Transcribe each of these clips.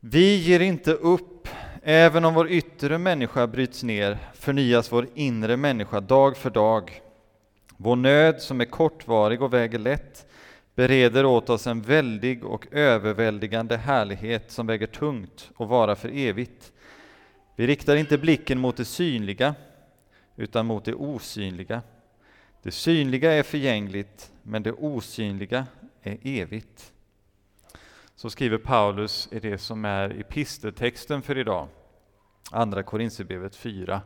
Vi ger inte upp, även om vår yttre människa bryts ner förnyas vår inre människa dag för dag. Vår nöd som är kortvarig och väger lätt bereder åt oss en väldig och överväldigande härlighet som väger tungt och vara för evigt. Vi riktar inte blicken mot det synliga, utan mot det osynliga. Det synliga är förgängligt, men det osynliga är evigt. Så skriver Paulus i det som är episteltexten för idag, Andra Korinthierbrevet 4,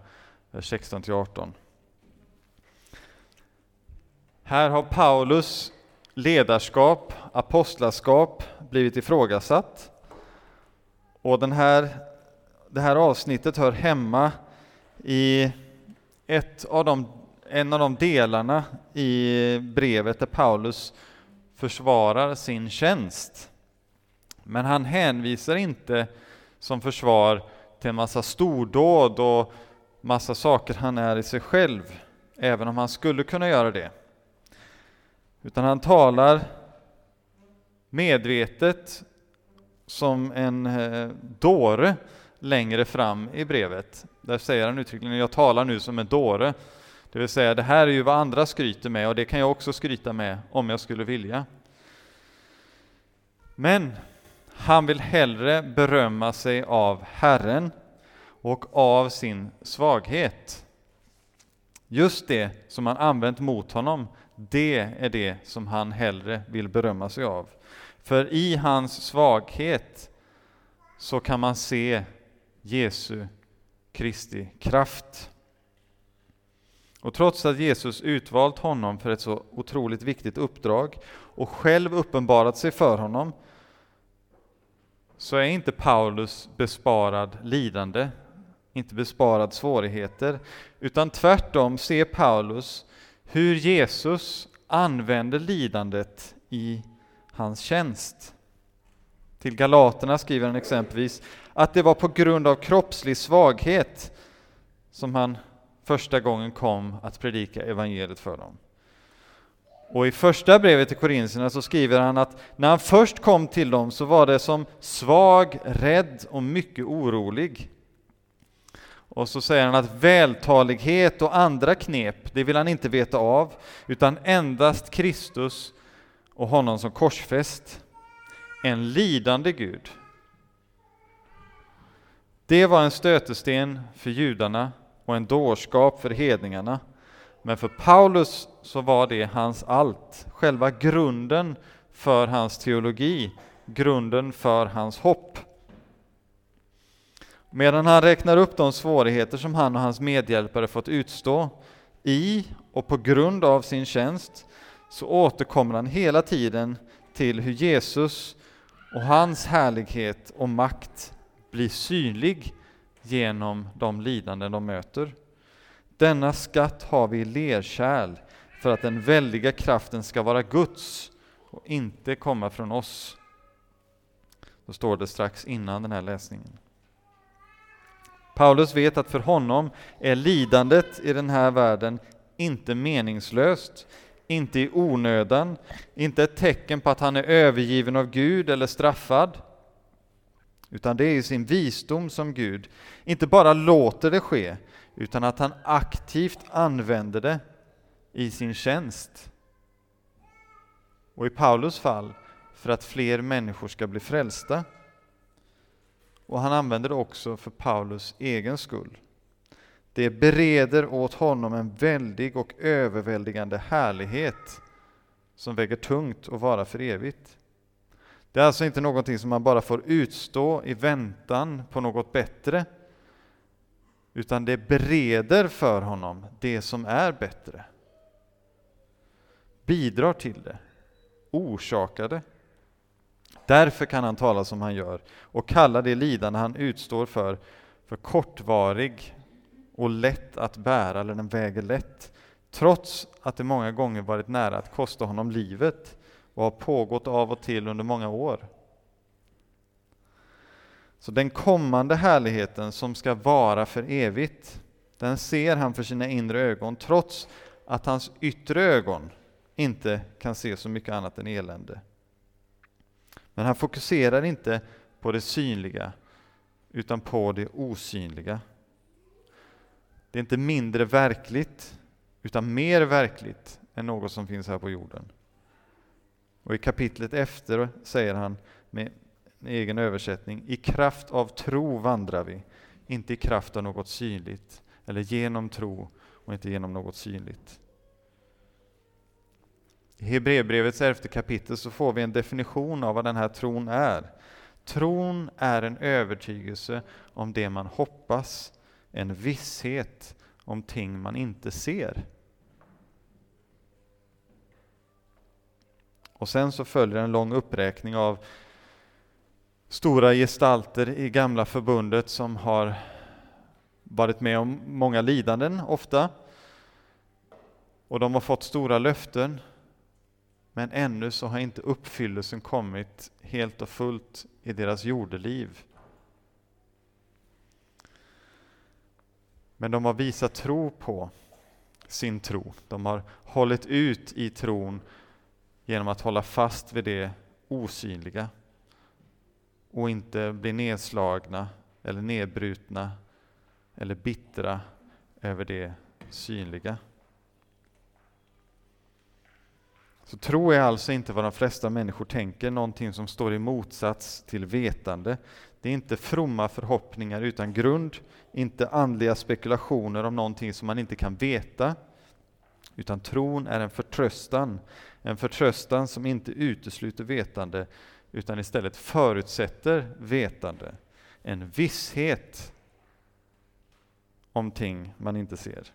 vers 16-18. Här har Paulus ledarskap, apostlaskap blivit ifrågasatt. Och den här, det här avsnittet hör hemma i ett av de, en av de delarna i brevet där Paulus försvarar sin tjänst. Men han hänvisar inte som försvar till en massa stordåd och massa saker han är i sig själv, även om han skulle kunna göra det. Utan han talar medvetet som en eh, dåre längre fram i brevet. Där säger han uttryckligen, jag talar nu som en dåre. Det vill säga, det här är ju vad andra skryter med och det kan jag också skryta med om jag skulle vilja. Men han vill hellre berömma sig av Herren och av sin svaghet. Just det som han använt mot honom, det är det som han hellre vill berömma sig av. För i hans svaghet så kan man se Jesu Kristi kraft. Och trots att Jesus utvalt honom för ett så otroligt viktigt uppdrag och själv uppenbarat sig för honom så är inte Paulus besparad lidande, inte besparad svårigheter, utan tvärtom ser Paulus hur Jesus använder lidandet i hans tjänst. Till Galaterna skriver han exempelvis att det var på grund av kroppslig svaghet som han första gången kom att predika evangeliet för dem. Och i första brevet till Korintierna så skriver han att när han först kom till dem så var det som svag, rädd och mycket orolig. Och så säger han att vältalighet och andra knep, det vill han inte veta av, utan endast Kristus och honom som korsfäst. En lidande Gud. Det var en stötesten för judarna och en dårskap för hedningarna. Men för Paulus så var det hans allt, själva grunden för hans teologi, grunden för hans hopp. Medan han räknar upp de svårigheter som han och hans medhjälpare fått utstå i och på grund av sin tjänst, så återkommer han hela tiden till hur Jesus och hans härlighet och makt blir synlig genom de lidanden de möter. Denna skatt har vi i lerkärl för att den väldiga kraften ska vara Guds och inte komma från oss. Då står det strax innan den här läsningen. Paulus vet att för honom är lidandet i den här världen inte meningslöst, inte i onödan, inte ett tecken på att han är övergiven av Gud eller straffad, utan det är i sin visdom som Gud inte bara låter det ske, utan att han aktivt använder det i sin tjänst. Och i Paulus fall för att fler människor ska bli frälsta. Och han använder det också för Paulus egen skull. Det bereder åt honom en väldig och överväldigande härlighet som väger tungt och vara för evigt. Det är alltså inte någonting som man bara får utstå i väntan på något bättre, utan det bereder för honom det som är bättre. Bidrar till det, orsakar det. Därför kan han tala som han gör och kalla det lidande han utstår för, för kortvarig och lätt att bära, eller den väger lätt, trots att det många gånger varit nära att kosta honom livet och har pågått av och till under många år. Så den kommande härligheten som ska vara för evigt, den ser han för sina inre ögon, trots att hans yttre ögon inte kan se så mycket annat än elände. Men han fokuserar inte på det synliga, utan på det osynliga. Det är inte mindre verkligt, utan mer verkligt än något som finns här på jorden. Och i kapitlet efter säger han med egen översättning, i kraft av tro vandrar vi, inte i kraft av något synligt, eller genom tro och inte genom något synligt. I Hebreerbrevets elfte kapitel så får vi en definition av vad den här tron är. Tron är en övertygelse om det man hoppas, en visshet om ting man inte ser. Och sen så följer en lång uppräkning av stora gestalter i gamla förbundet som har varit med om många lidanden ofta. Och de har fått stora löften. Men ännu så har inte uppfyllelsen kommit helt och fullt i deras jordeliv. Men de har visat tro på sin tro. De har hållit ut i tron genom att hålla fast vid det osynliga och inte bli nedslagna eller nedbrutna eller bittra över det synliga. Så tro är alltså inte vad de flesta människor tänker, någonting som står i motsats till vetande. Det är inte fromma förhoppningar utan grund, inte andliga spekulationer om någonting som man inte kan veta, utan tron är en förtröstan, en förtröstan som inte utesluter vetande, utan istället förutsätter vetande, en visshet om ting man inte ser.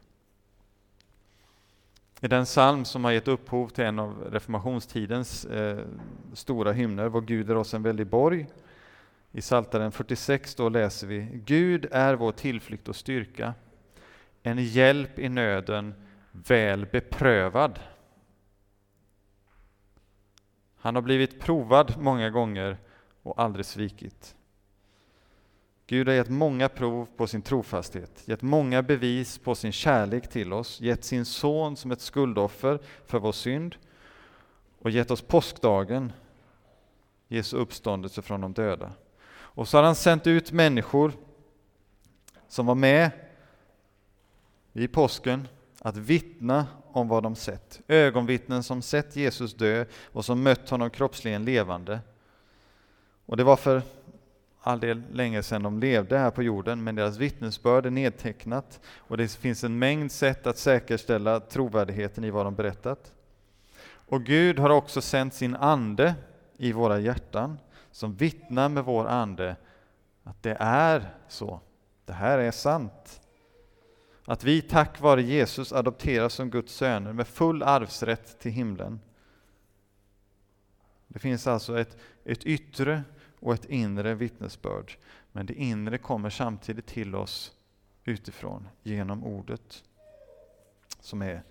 I den psalm som har gett upphov till en av reformationstidens eh, stora hymner, Vår Gud är oss en väldig borg, i Psaltaren 46 då läser vi Gud är vår tillflykt och styrka, en hjälp i nöden, väl beprövad. Han har blivit provad många gånger och aldrig svikit. Gud har gett många prov på sin trofasthet, gett många bevis på sin kärlek till oss, gett sin son som ett skuldoffer för vår synd och gett oss påskdagen, Jesu uppståndelse från de döda. Och så har han sänt ut människor som var med i påsken att vittna om vad de sett. Ögonvittnen som sett Jesus dö och som mött honom kroppsligen levande. Och det var för all del länge sedan de levde här på jorden, men deras vittnesbörd är nedtecknat och det finns en mängd sätt att säkerställa trovärdigheten i vad de berättat. Och Gud har också sänt sin ande i våra hjärtan som vittnar med vår ande att det är så. Det här är sant. Att vi tack vare Jesus adopteras som Guds söner med full arvsrätt till himlen. Det finns alltså ett, ett yttre och ett inre vittnesbörd. Men det inre kommer samtidigt till oss utifrån genom ordet. Som är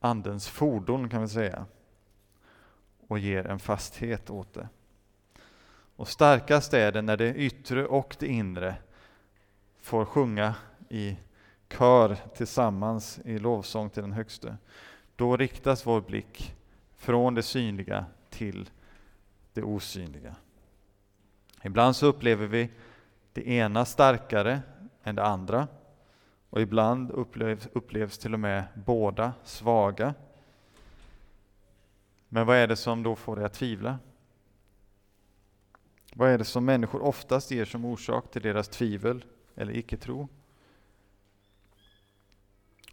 Andens fordon kan vi säga. Och ger en fasthet åt det. Och starkast är det när det yttre och det inre får sjunga i kör tillsammans i lovsång till den högste. Då riktas vår blick från det synliga till det osynliga. Ibland så upplever vi det ena starkare än det andra och ibland upplevs, upplevs till och med båda svaga. Men vad är det som då får dig att tvivla? Vad är det som människor oftast ger som orsak till deras tvivel eller icke-tro?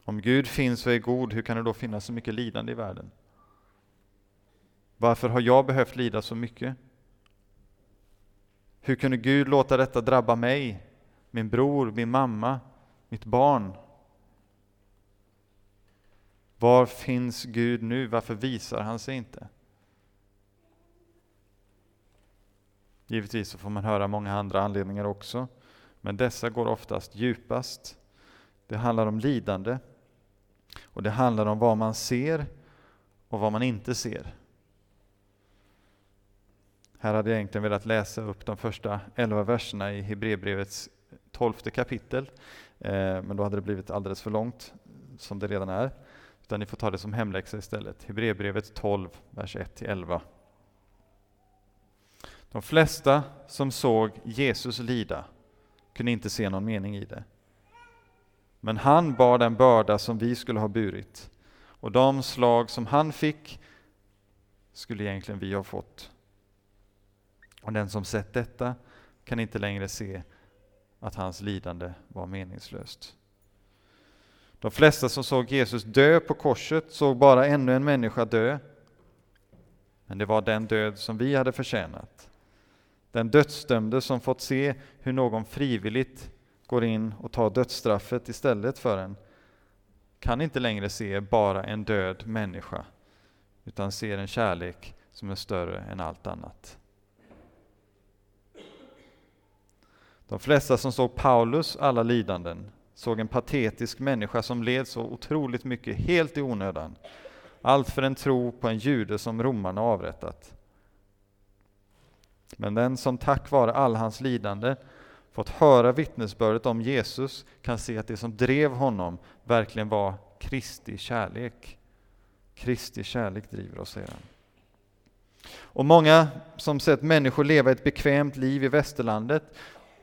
Om Gud finns och är god, hur kan det då finnas så mycket lidande i världen? Varför har jag behövt lida så mycket? Hur kunde Gud låta detta drabba mig, min bror, min mamma, mitt barn? Var finns Gud nu? Varför visar han sig inte? Givetvis så får man höra många andra anledningar också, men dessa går oftast djupast. Det handlar om lidande, och det handlar om vad man ser och vad man inte ser. Här hade jag egentligen velat läsa upp de första elva verserna i Hebreerbrevets tolfte kapitel, eh, men då hade det blivit alldeles för långt, som det redan är. Utan ni får ta det som hemläxa istället. Hebreerbrevet 12, vers 1-11. De flesta som såg Jesus lida kunde inte se någon mening i det. Men han bar den börda som vi skulle ha burit. Och de slag som han fick skulle egentligen vi ha fått. Och den som sett detta kan inte längre se att hans lidande var meningslöst. De flesta som såg Jesus dö på korset såg bara ännu en människa dö. Men det var den död som vi hade förtjänat. Den dödsdömde som fått se hur någon frivilligt går in och tar dödsstraffet istället för en kan inte längre se bara en död människa utan ser en kärlek som är större än allt annat. De flesta som såg Paulus alla lidanden såg en patetisk människa som led så otroligt mycket helt i onödan. Allt för en tro på en jude som romarna avrättat. Men den som tack vare all hans lidande fått höra vittnesbördet om Jesus kan se att det som drev honom verkligen var Kristi kärlek. Kristi kärlek driver oss, säger han. Och många som sett människor leva ett bekvämt liv i västerlandet,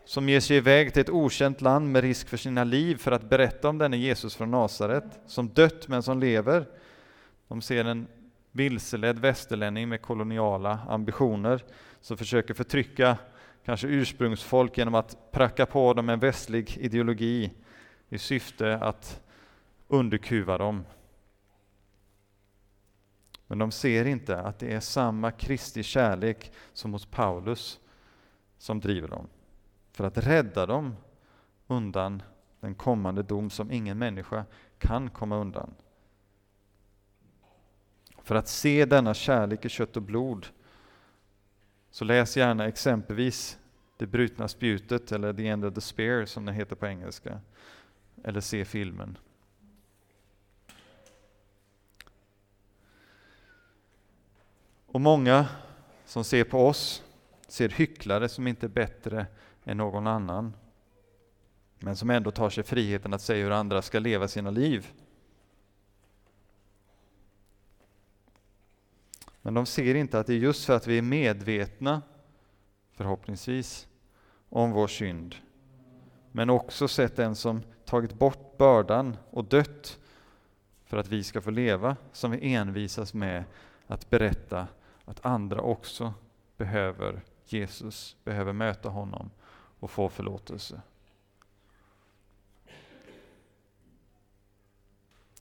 som ger sig iväg till ett okänt land med risk för sina liv för att berätta om denne Jesus från Nasaret, som dött men som lever. De ser en vilseledd västerlänning med koloniala ambitioner som försöker förtrycka kanske ursprungsfolk genom att pracka på dem en västlig ideologi i syfte att underkuva dem. Men de ser inte att det är samma Kristi kärlek som hos Paulus som driver dem, för att rädda dem undan den kommande dom som ingen människa kan komma undan. För att se denna kärlek i kött och blod så läs gärna exempelvis Det brutna spjutet eller The End of the Spear som det heter på engelska. Eller se filmen. Och många som ser på oss ser hycklare som inte är bättre än någon annan. Men som ändå tar sig friheten att säga hur andra ska leva sina liv. Men de ser inte att det är just för att vi är medvetna, förhoppningsvis, om vår synd, men också sett den som tagit bort bördan och dött för att vi ska få leva, som vi envisas med att berätta att andra också behöver Jesus, behöver möta honom och få förlåtelse.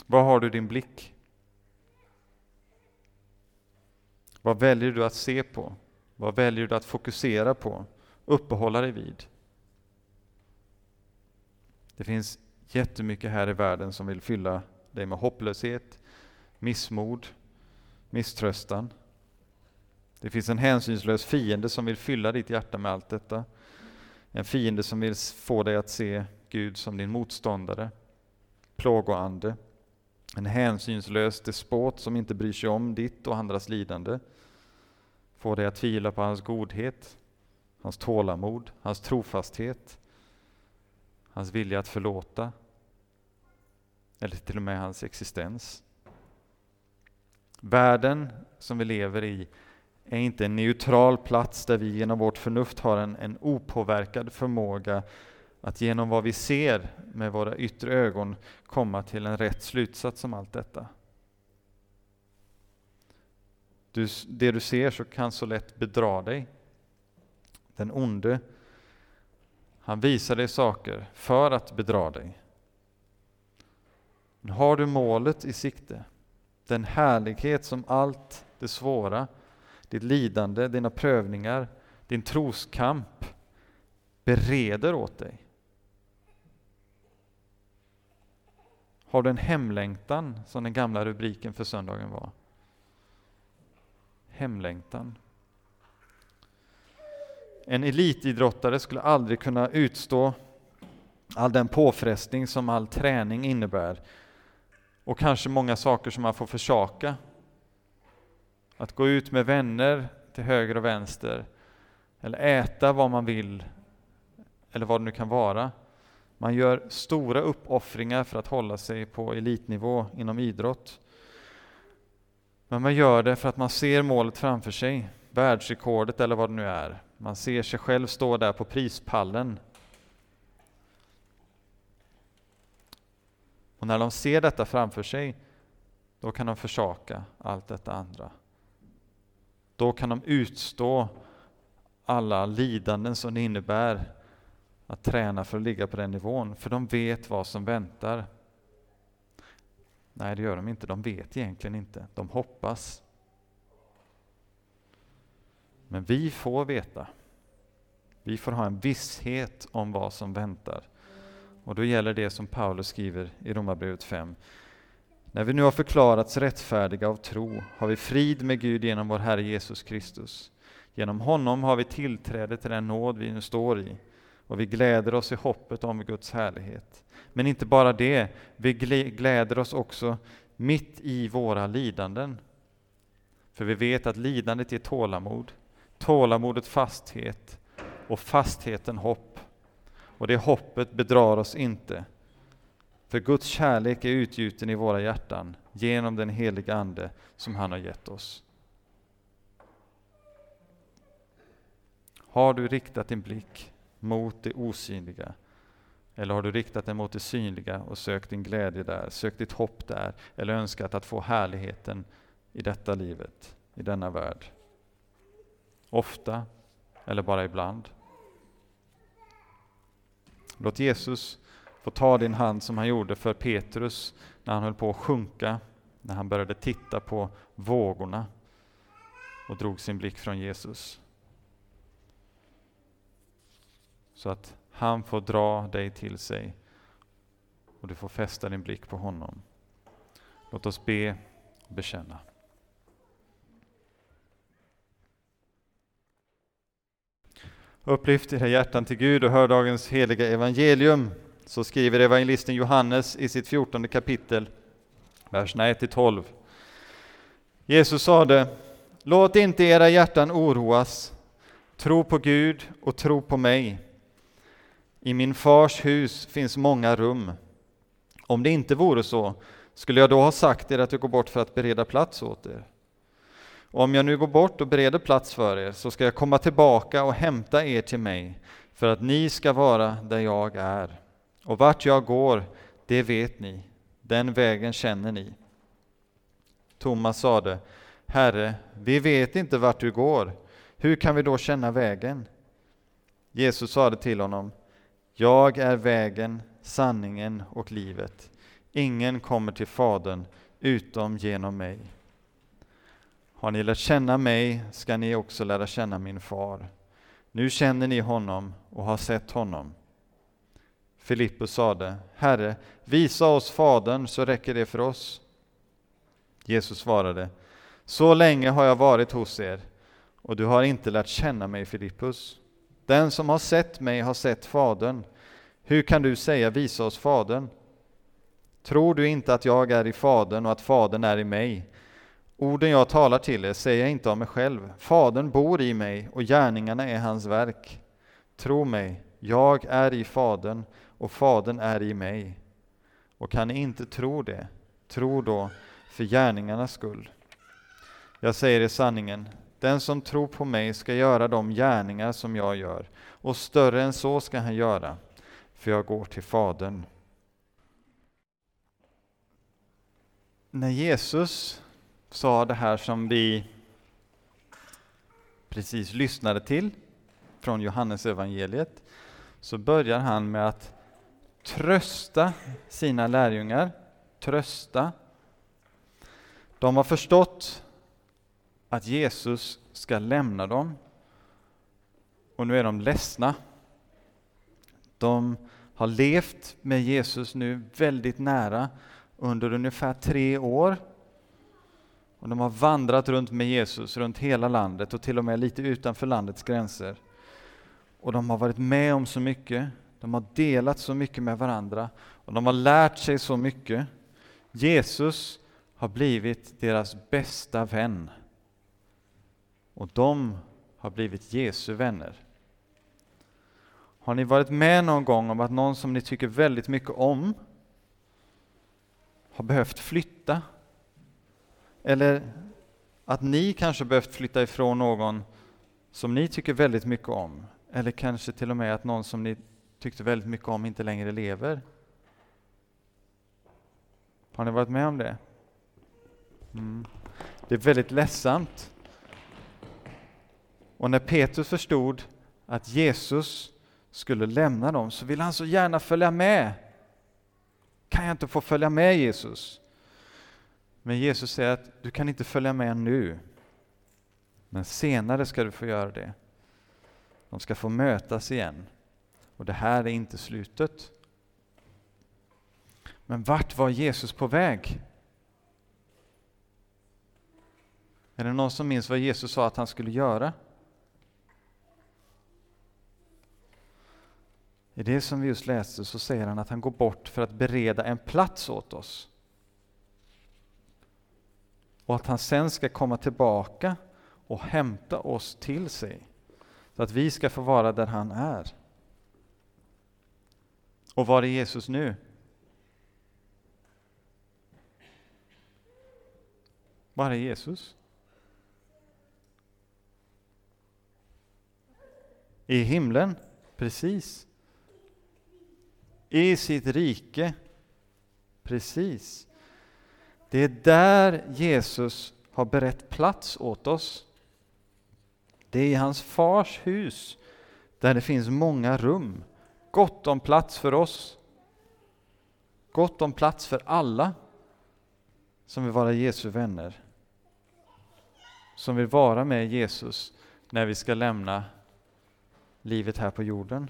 Var har du din blick? Vad väljer du att se på? Vad väljer du att fokusera på? Uppehålla dig vid? Det finns jättemycket här i världen som vill fylla dig med hopplöshet, missmod, misströstan. Det finns en hänsynslös fiende som vill fylla ditt hjärta med allt detta. En fiende som vill få dig att se Gud som din motståndare, plågoande. En hänsynslös despot som inte bryr sig om ditt och andras lidande. Få dig att tvivla på hans godhet, hans tålamod, hans trofasthet, hans vilja att förlåta, eller till och med hans existens. Världen som vi lever i är inte en neutral plats där vi genom vårt förnuft har en, en opåverkad förmåga att genom vad vi ser med våra yttre ögon komma till en rätt slutsats om allt detta. Du, det du ser så kan så lätt bedra dig. Den onde, han visar dig saker för att bedra dig. Men har du målet i sikte, den härlighet som allt det svåra, ditt lidande, dina prövningar, din troskamp bereder åt dig. Har du en hemlängtan, som den gamla rubriken för söndagen var? Hemlängtan. En elitidrottare skulle aldrig kunna utstå all den påfrestning som all träning innebär och kanske många saker som man får försaka. Att gå ut med vänner till höger och vänster eller äta vad man vill eller vad det nu kan vara. Man gör stora uppoffringar för att hålla sig på elitnivå inom idrott. Men man gör det för att man ser målet framför sig. världsrekordet eller vad det nu är. Man ser sig själv stå där på prispallen. Och när de ser detta framför sig, då kan de försaka allt detta andra. Då kan de utstå alla lidanden som det innebär att träna för att ligga på den nivån, för de vet vad som väntar. Nej, det gör de inte. De vet egentligen inte. De hoppas. Men vi får veta. Vi får ha en visshet om vad som väntar. Och då gäller det som Paulus skriver i Romarbrevet 5. När vi nu har förklarats rättfärdiga av tro har vi frid med Gud genom vår Herre Jesus Kristus. Genom honom har vi tillträde till den nåd vi nu står i och vi gläder oss i hoppet om Guds härlighet. Men inte bara det, vi gläder oss också mitt i våra lidanden. För vi vet att lidandet ger tålamod, tålamodet fasthet och fastheten hopp. Och det hoppet bedrar oss inte. För Guds kärlek är utgjuten i våra hjärtan genom den heliga Ande som han har gett oss. Har du riktat din blick mot det osynliga? Eller har du riktat den mot det synliga och sökt din glädje där, sökt ditt hopp där, eller önskat att få härligheten i detta livet, i denna värld? Ofta, eller bara ibland? Låt Jesus få ta din hand som han gjorde för Petrus när han höll på att sjunka, när han började titta på vågorna och drog sin blick från Jesus. Så att han får dra dig till sig och du får fästa din blick på honom. Låt oss be och bekänna. Upplyft era hjärtan till Gud och hör dagens heliga evangelium. Så skriver evangelisten Johannes i sitt fjortonde kapitel, verserna 1-12. Jesus sade, låt inte era hjärtan oroas, tro på Gud och tro på mig. I min fars hus finns många rum. Om det inte vore så, skulle jag då ha sagt er att jag går bort för att bereda plats åt er? Och om jag nu går bort och bereder plats för er, så ska jag komma tillbaka och hämta er till mig, för att ni ska vara där jag är. Och vart jag går, det vet ni, den vägen känner ni. Thomas sade, Herre, vi vet inte vart du går, hur kan vi då känna vägen? Jesus sade till honom, jag är vägen, sanningen och livet. Ingen kommer till Fadern utom genom mig. Har ni lärt känna mig ska ni också lära känna min far. Nu känner ni honom och har sett honom. Filippus sade, Herre, visa oss Fadern så räcker det för oss. Jesus svarade, så länge har jag varit hos er och du har inte lärt känna mig, Filippus. Den som har sett mig har sett Fadern. Hur kan du säga visa oss Fadern? Tror du inte att jag är i Fadern och att Fadern är i mig? Orden jag talar till er säger jag inte av mig själv. Fadern bor i mig och gärningarna är hans verk. Tro mig, jag är i Fadern och Fadern är i mig. Och kan ni inte tro det, tro då för gärningarnas skull. Jag säger er sanningen, den som tror på mig ska göra de gärningar som jag gör, och större än så ska han göra, för jag går till Fadern. När Jesus sa det här som vi precis lyssnade till från Johannes evangeliet, så börjar han med att trösta sina lärjungar, trösta. De har förstått att Jesus ska lämna dem och nu är de ledsna. De har levt med Jesus nu väldigt nära under ungefär tre år. Och de har vandrat runt med Jesus runt hela landet och till och med lite utanför landets gränser. Och de har varit med om så mycket, de har delat så mycket med varandra och de har lärt sig så mycket. Jesus har blivit deras bästa vän. Och de har blivit Jesu vänner. Har ni varit med någon gång om att någon som ni tycker väldigt mycket om har behövt flytta? Eller att ni kanske behövt flytta ifrån någon som ni tycker väldigt mycket om, eller kanske till och med att någon som ni tyckte väldigt mycket om inte längre lever. Har ni varit med om det? Mm. Det är väldigt ledsamt. Och när Petrus förstod att Jesus skulle lämna dem så ville han så gärna följa med. Kan jag inte få följa med Jesus? Men Jesus säger att du kan inte följa med nu. Men senare ska du få göra det. De ska få mötas igen. Och det här är inte slutet. Men vart var Jesus på väg? Är det någon som minns vad Jesus sa att han skulle göra? I det som vi just läste så säger han att han går bort för att bereda en plats åt oss. Och att han sen ska komma tillbaka och hämta oss till sig. Så att vi ska få vara där han är. Och var är Jesus nu? Var är Jesus? I himlen, precis. I sitt rike, precis. Det är där Jesus har berett plats åt oss. Det är i hans fars hus, där det finns många rum, gott om plats för oss. Gott om plats för alla som vill vara Jesu vänner. Som vill vara med Jesus när vi ska lämna livet här på jorden.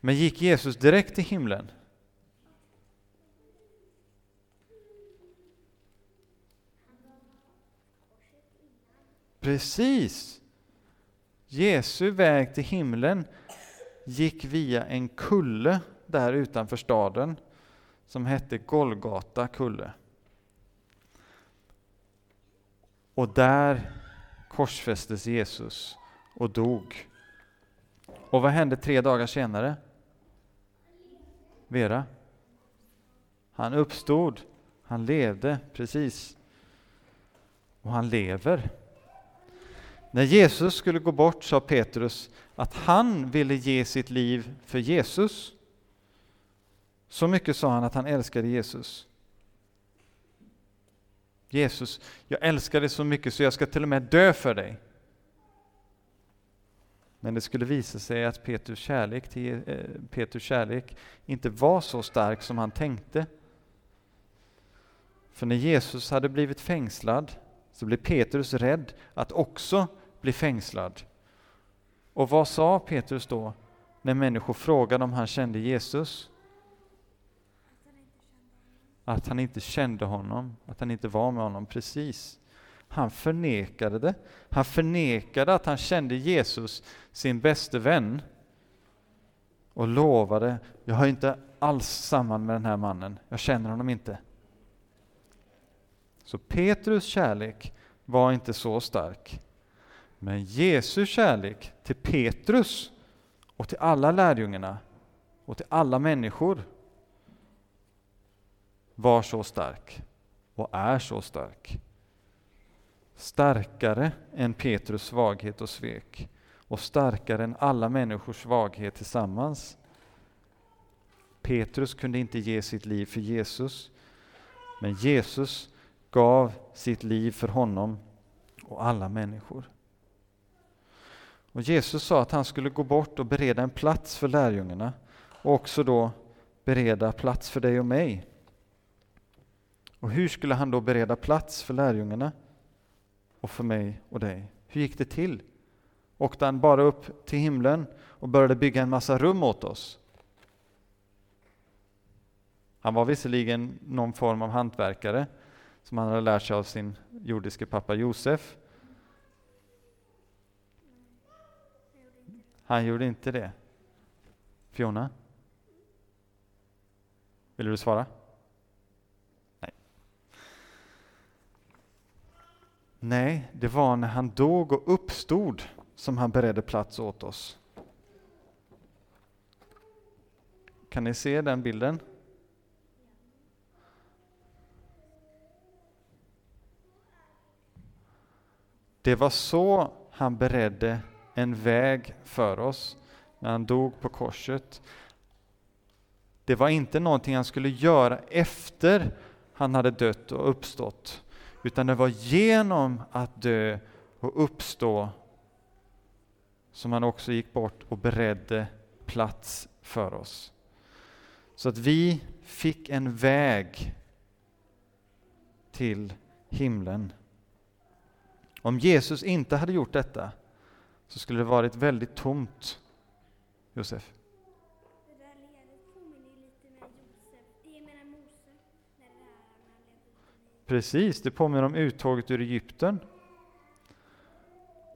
Men gick Jesus direkt till himlen? Precis! Jesu väg till himlen gick via en kulle där utanför staden som hette Golgata kulle. Och där korsfästes Jesus och dog. Och vad hände tre dagar senare? Vera? Han uppstod, han levde, precis. Och han lever. När Jesus skulle gå bort sa Petrus att han ville ge sitt liv för Jesus. Så mycket sa han att han älskade Jesus. Jesus, jag älskar dig så mycket så jag ska till och med dö för dig. Men det skulle visa sig att Petrus kärlek, till, eh, Petrus kärlek inte var så stark som han tänkte. För när Jesus hade blivit fängslad så blev Petrus rädd att också bli fängslad. Och vad sa Petrus då när människor frågade om han kände Jesus? Att han inte kände honom, att han inte var med honom, precis. Han förnekade det. Han förnekade att han kände Jesus, sin bäste vän, och lovade, jag har inte alls samman med den här mannen, jag känner honom inte. Så Petrus kärlek var inte så stark. Men Jesu kärlek till Petrus och till alla lärjungarna och till alla människor var så stark och är så stark. Starkare än Petrus svaghet och svek och starkare än alla människors svaghet tillsammans. Petrus kunde inte ge sitt liv för Jesus, men Jesus gav sitt liv för honom och alla människor. Och Jesus sa att han skulle gå bort och bereda en plats för lärjungarna och också då bereda plats för dig och mig. Och hur skulle han då bereda plats för lärjungarna och för mig och dig? Hur gick det till? Åkte han bara upp till himlen och började bygga en massa rum åt oss? Han var visserligen någon form av hantverkare som han hade lärt sig av sin jordiske pappa Josef. Han gjorde inte det. Fiona? Vill du svara? Nej, det var när han dog och uppstod som han beredde plats åt oss. Kan ni se den bilden? Det var så han beredde en väg för oss när han dog på korset. Det var inte någonting han skulle göra efter han hade dött och uppstått, utan det var genom att dö och uppstå som han också gick bort och beredde plats för oss. Så att vi fick en väg till himlen. Om Jesus inte hade gjort detta så skulle det varit väldigt tomt. Josef? Precis, det påminner om uttåget ur Egypten.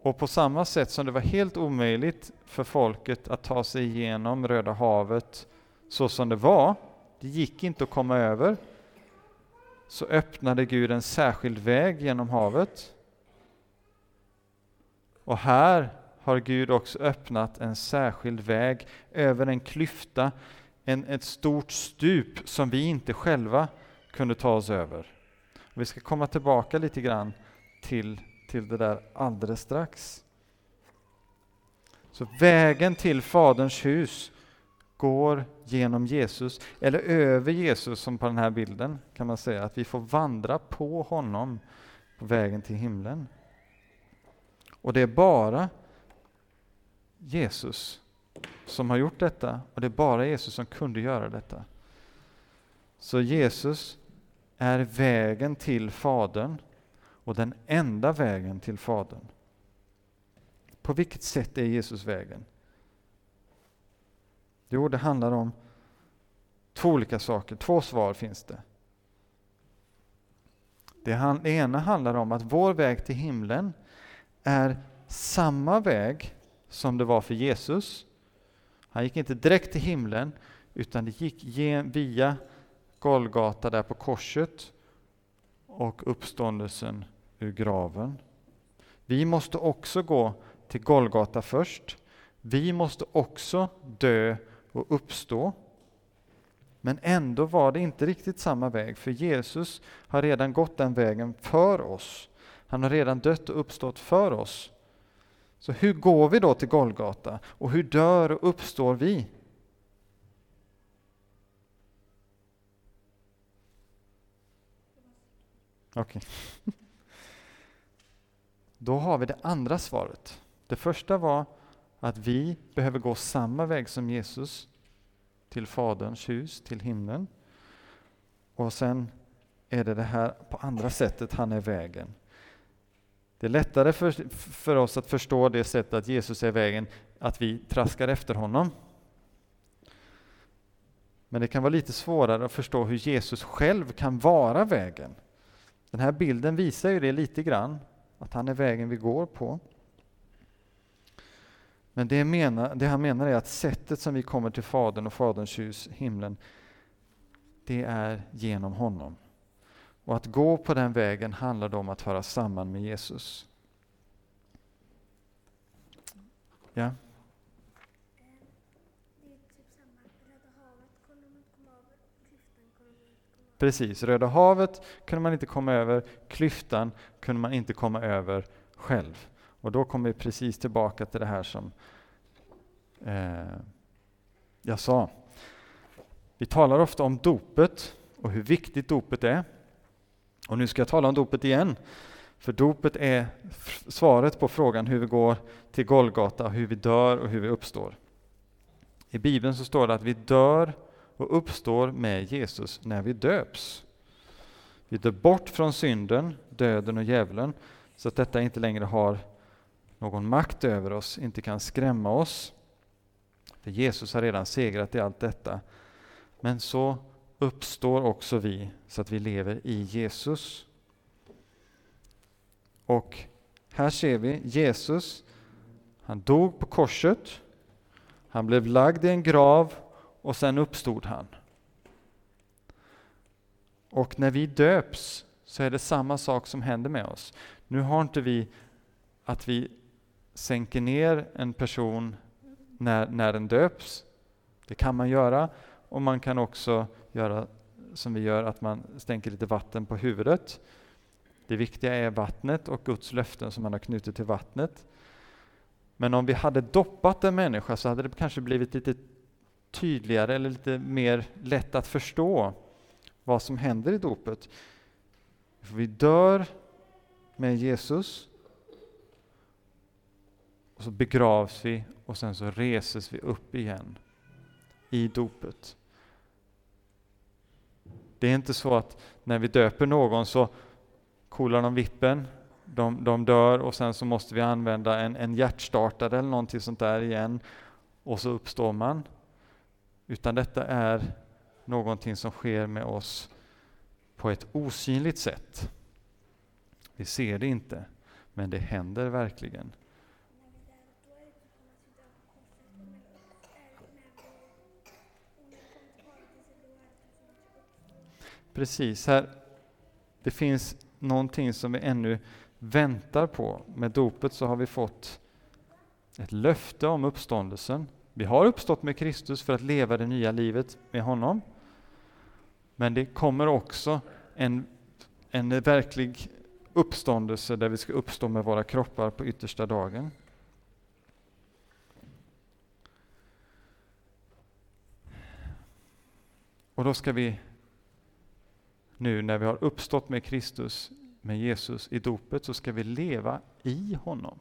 Och på samma sätt som det var helt omöjligt för folket att ta sig igenom Röda havet så som det var, det gick inte att komma över, så öppnade Gud en särskild väg genom havet. Och här har Gud också öppnat en särskild väg över en klyfta, en, ett stort stup som vi inte själva kunde ta oss över. Vi ska komma tillbaka lite grann till, till det där alldeles strax. Så vägen till Faderns hus går genom Jesus, eller över Jesus som på den här bilden kan man säga, att vi får vandra på honom på vägen till himlen. Och det är bara Jesus som har gjort detta och det är bara Jesus som kunde göra detta. Så Jesus är vägen till Fadern och den enda vägen till Fadern. På vilket sätt är Jesus vägen? Jo, det handlar om två olika saker. Två svar finns det. Det, det ena handlar om att vår väg till himlen är samma väg som det var för Jesus. Han gick inte direkt till himlen, utan det gick via Golgata där på korset och uppståndelsen ur graven. Vi måste också gå till Golgata först. Vi måste också dö och uppstå. Men ändå var det inte riktigt samma väg, för Jesus har redan gått den vägen för oss. Han har redan dött och uppstått för oss. Så hur går vi då till Golgata och hur dör och uppstår vi? Okej. Okay. Då har vi det andra svaret. Det första var att vi behöver gå samma väg som Jesus till Faderns hus, till himlen. Och sen är det det här på andra sättet han är vägen. Det är lättare för, för oss att förstå det sättet att Jesus är vägen, att vi traskar efter honom. Men det kan vara lite svårare att förstå hur Jesus själv kan vara vägen. Den här bilden visar ju det lite grann, att han är vägen vi går på. Men det, menar, det han menar är att sättet som vi kommer till Fadern och Faderns hus, himlen, det är genom honom. Och att gå på den vägen handlar om att höra samman med Jesus. Ja? Precis, Röda havet kunde man inte komma över, klyftan kunde man inte komma över själv. Och då kommer vi precis tillbaka till det här som eh, jag sa. Vi talar ofta om dopet och hur viktigt dopet är. Och nu ska jag tala om dopet igen. För dopet är svaret på frågan hur vi går till Golgata, hur vi dör och hur vi uppstår. I Bibeln så står det att vi dör och uppstår med Jesus när vi döps. Vi dör bort från synden, döden och djävulen, så att detta inte längre har någon makt över oss, inte kan skrämma oss. För Jesus har redan segrat i allt detta. Men så uppstår också vi, så att vi lever i Jesus. Och här ser vi Jesus, han dog på korset, han blev lagd i en grav och sen uppstod han. Och när vi döps så är det samma sak som händer med oss. Nu har inte vi att vi sänker ner en person när, när den döps. Det kan man göra och man kan också göra som vi gör, att man stänker lite vatten på huvudet. Det viktiga är vattnet och Guds löften som man har knutit till vattnet. Men om vi hade doppat en människa så hade det kanske blivit lite tydligare eller lite mer lätt att förstå vad som händer i dopet. Vi dör med Jesus, och så begravs vi och sen så reses vi upp igen i dopet. Det är inte så att när vi döper någon så kolar de vippen, de, de dör och sen så måste vi använda en, en hjärtstartare eller någonting sånt där igen och så uppstår man. Utan detta är någonting som sker med oss på ett osynligt sätt. Vi ser det inte, men det händer verkligen. Precis, här det finns någonting som vi ännu väntar på. Med dopet så har vi fått ett löfte om uppståndelsen. Vi har uppstått med Kristus för att leva det nya livet med honom. Men det kommer också en, en verklig uppståndelse där vi ska uppstå med våra kroppar på yttersta dagen. Och då ska vi nu när vi har uppstått med Kristus, med Jesus i dopet, så ska vi leva i honom.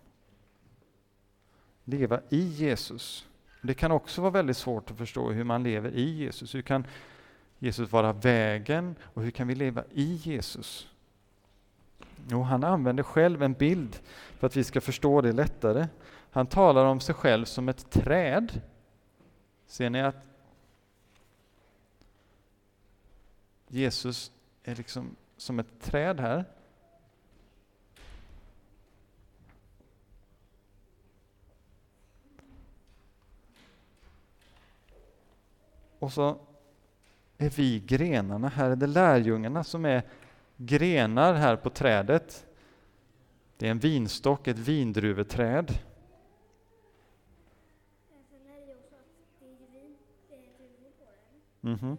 Leva i Jesus. Det kan också vara väldigt svårt att förstå hur man lever i Jesus. Hur kan Jesus vara vägen och hur kan vi leva i Jesus? Jo, han använder själv en bild för att vi ska förstå det lättare. Han talar om sig själv som ett träd. Ser ni att Jesus är liksom som ett träd här. Och så är vi grenarna. Här är det lärjungarna som är grenar här på trädet. Det är en vinstock, ett vindruveträd. Mm -hmm.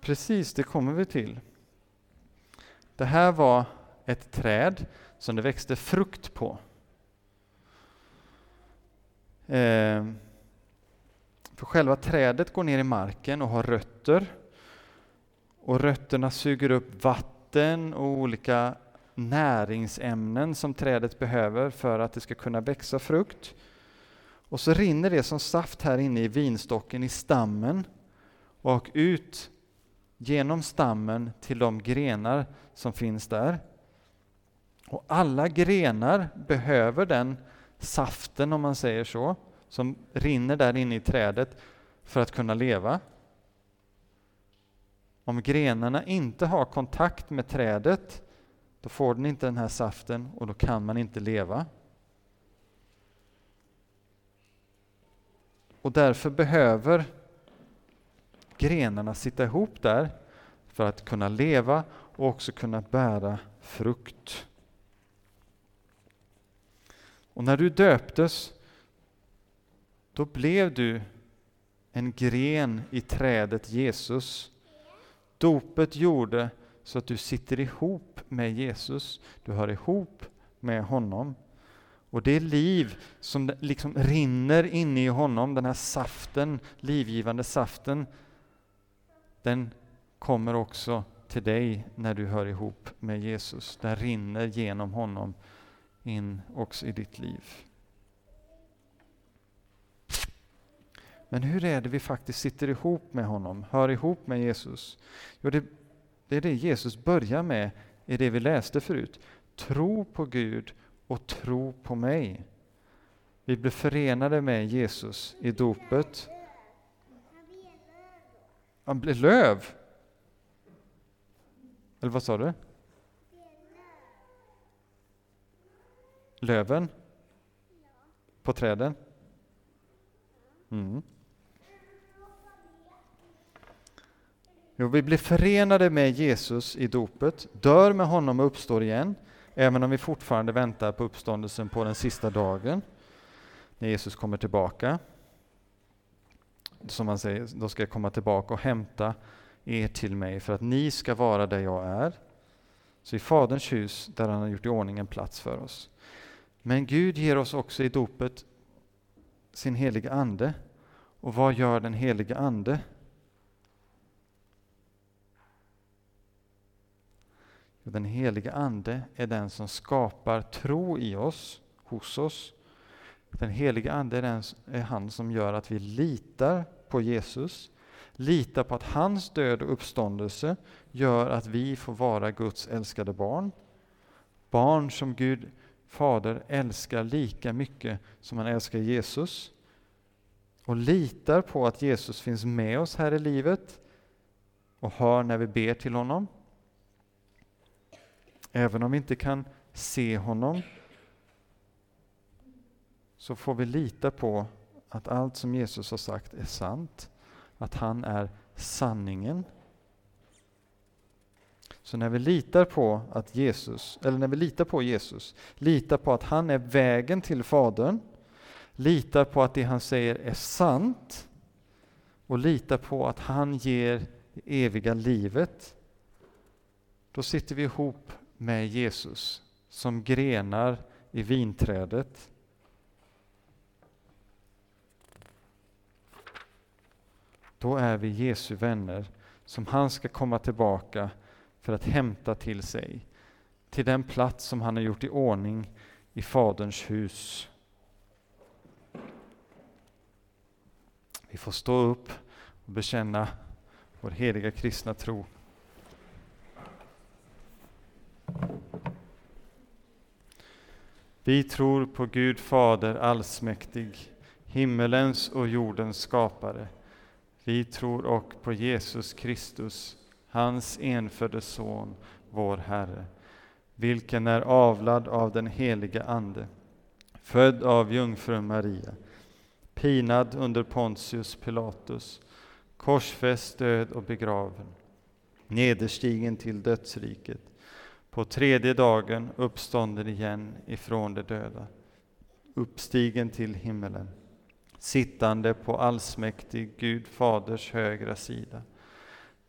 Precis, det kommer vi till. Det här var ett träd som det växte frukt på. Eh, för själva trädet går ner i marken och har rötter. Och rötterna suger upp vatten och olika näringsämnen som trädet behöver för att det ska kunna växa frukt. Och så rinner det som saft här inne i vinstocken, i stammen och ut genom stammen till de grenar som finns där. Och alla grenar behöver den saften, om man säger så, som rinner där inne i trädet för att kunna leva. Om grenarna inte har kontakt med trädet, då får den inte den här saften och då kan man inte leva. Och därför behöver grenarna sitta ihop där för att kunna leva och också kunna bära frukt. Och när du döptes, då blev du en gren i trädet Jesus. Dopet gjorde så att du sitter ihop med Jesus, du hör ihop med honom. Och det liv som liksom rinner inne i honom, den här saften, livgivande saften, den kommer också till dig när du hör ihop med Jesus. Den rinner genom honom in också i ditt liv. Men hur är det vi faktiskt sitter ihop med honom, hör ihop med Jesus? Jo, det, det är det Jesus börjar med i det vi läste förut. Tro på Gud och tro på mig. Vi blir förenade med Jesus i dopet. Han blir löv. Eller vad sa du? Löven? På träden? Mm. Jo, vi blir förenade med Jesus i dopet, dör med honom och uppstår igen, även om vi fortfarande väntar på uppståndelsen på den sista dagen, när Jesus kommer tillbaka. som han säger, då ska jag komma tillbaka och hämta er till mig för att ni ska vara där jag är. Så i Faderns hus, där han har gjort i ordning en plats för oss. Men Gud ger oss också i dopet sin heliga Ande. Och vad gör den heliga Ande? Den heliga Ande är den som skapar tro i oss, hos oss. Den heliga Ande är, den, är han som gör att vi litar på Jesus, litar på att hans död och uppståndelse gör att vi får vara Guds älskade barn. Barn som Gud Fader älskar lika mycket som han älskar Jesus och litar på att Jesus finns med oss här i livet och hör när vi ber till honom. Även om vi inte kan se honom så får vi lita på att allt som Jesus har sagt är sant, att han är sanningen. Så när vi litar på att Jesus, eller när vi litar på Jesus, litar på att han är vägen till Fadern, litar på att det han säger är sant och litar på att han ger det eviga livet, då sitter vi ihop med Jesus som grenar i vinträdet. Då är vi Jesu vänner som han ska komma tillbaka för att hämta till sig, till den plats som han har gjort i ordning i Faderns hus. Vi får stå upp och bekänna vår heliga kristna tro. Vi tror på Gud Fader allsmäktig, himmelens och jordens skapare. Vi tror också på Jesus Kristus, hans enfödde Son, vår Herre, vilken är avlad av den helige Ande, född av jungfrun Maria, pinad under Pontius Pilatus, korsfäst, död och begraven, nederstigen till dödsriket, på tredje dagen uppstånden igen ifrån de döda, uppstigen till himmelen, sittande på allsmäktig Gud Faders högra sida,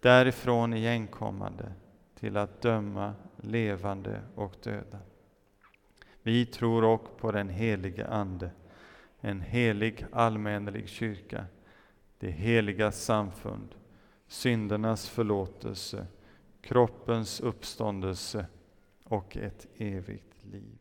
därifrån igenkommande till att döma levande och döda. Vi tror också på den helige Ande, en helig allmännelig kyrka, det heliga samfund, syndernas förlåtelse, kroppens uppståndelse och ett evigt liv.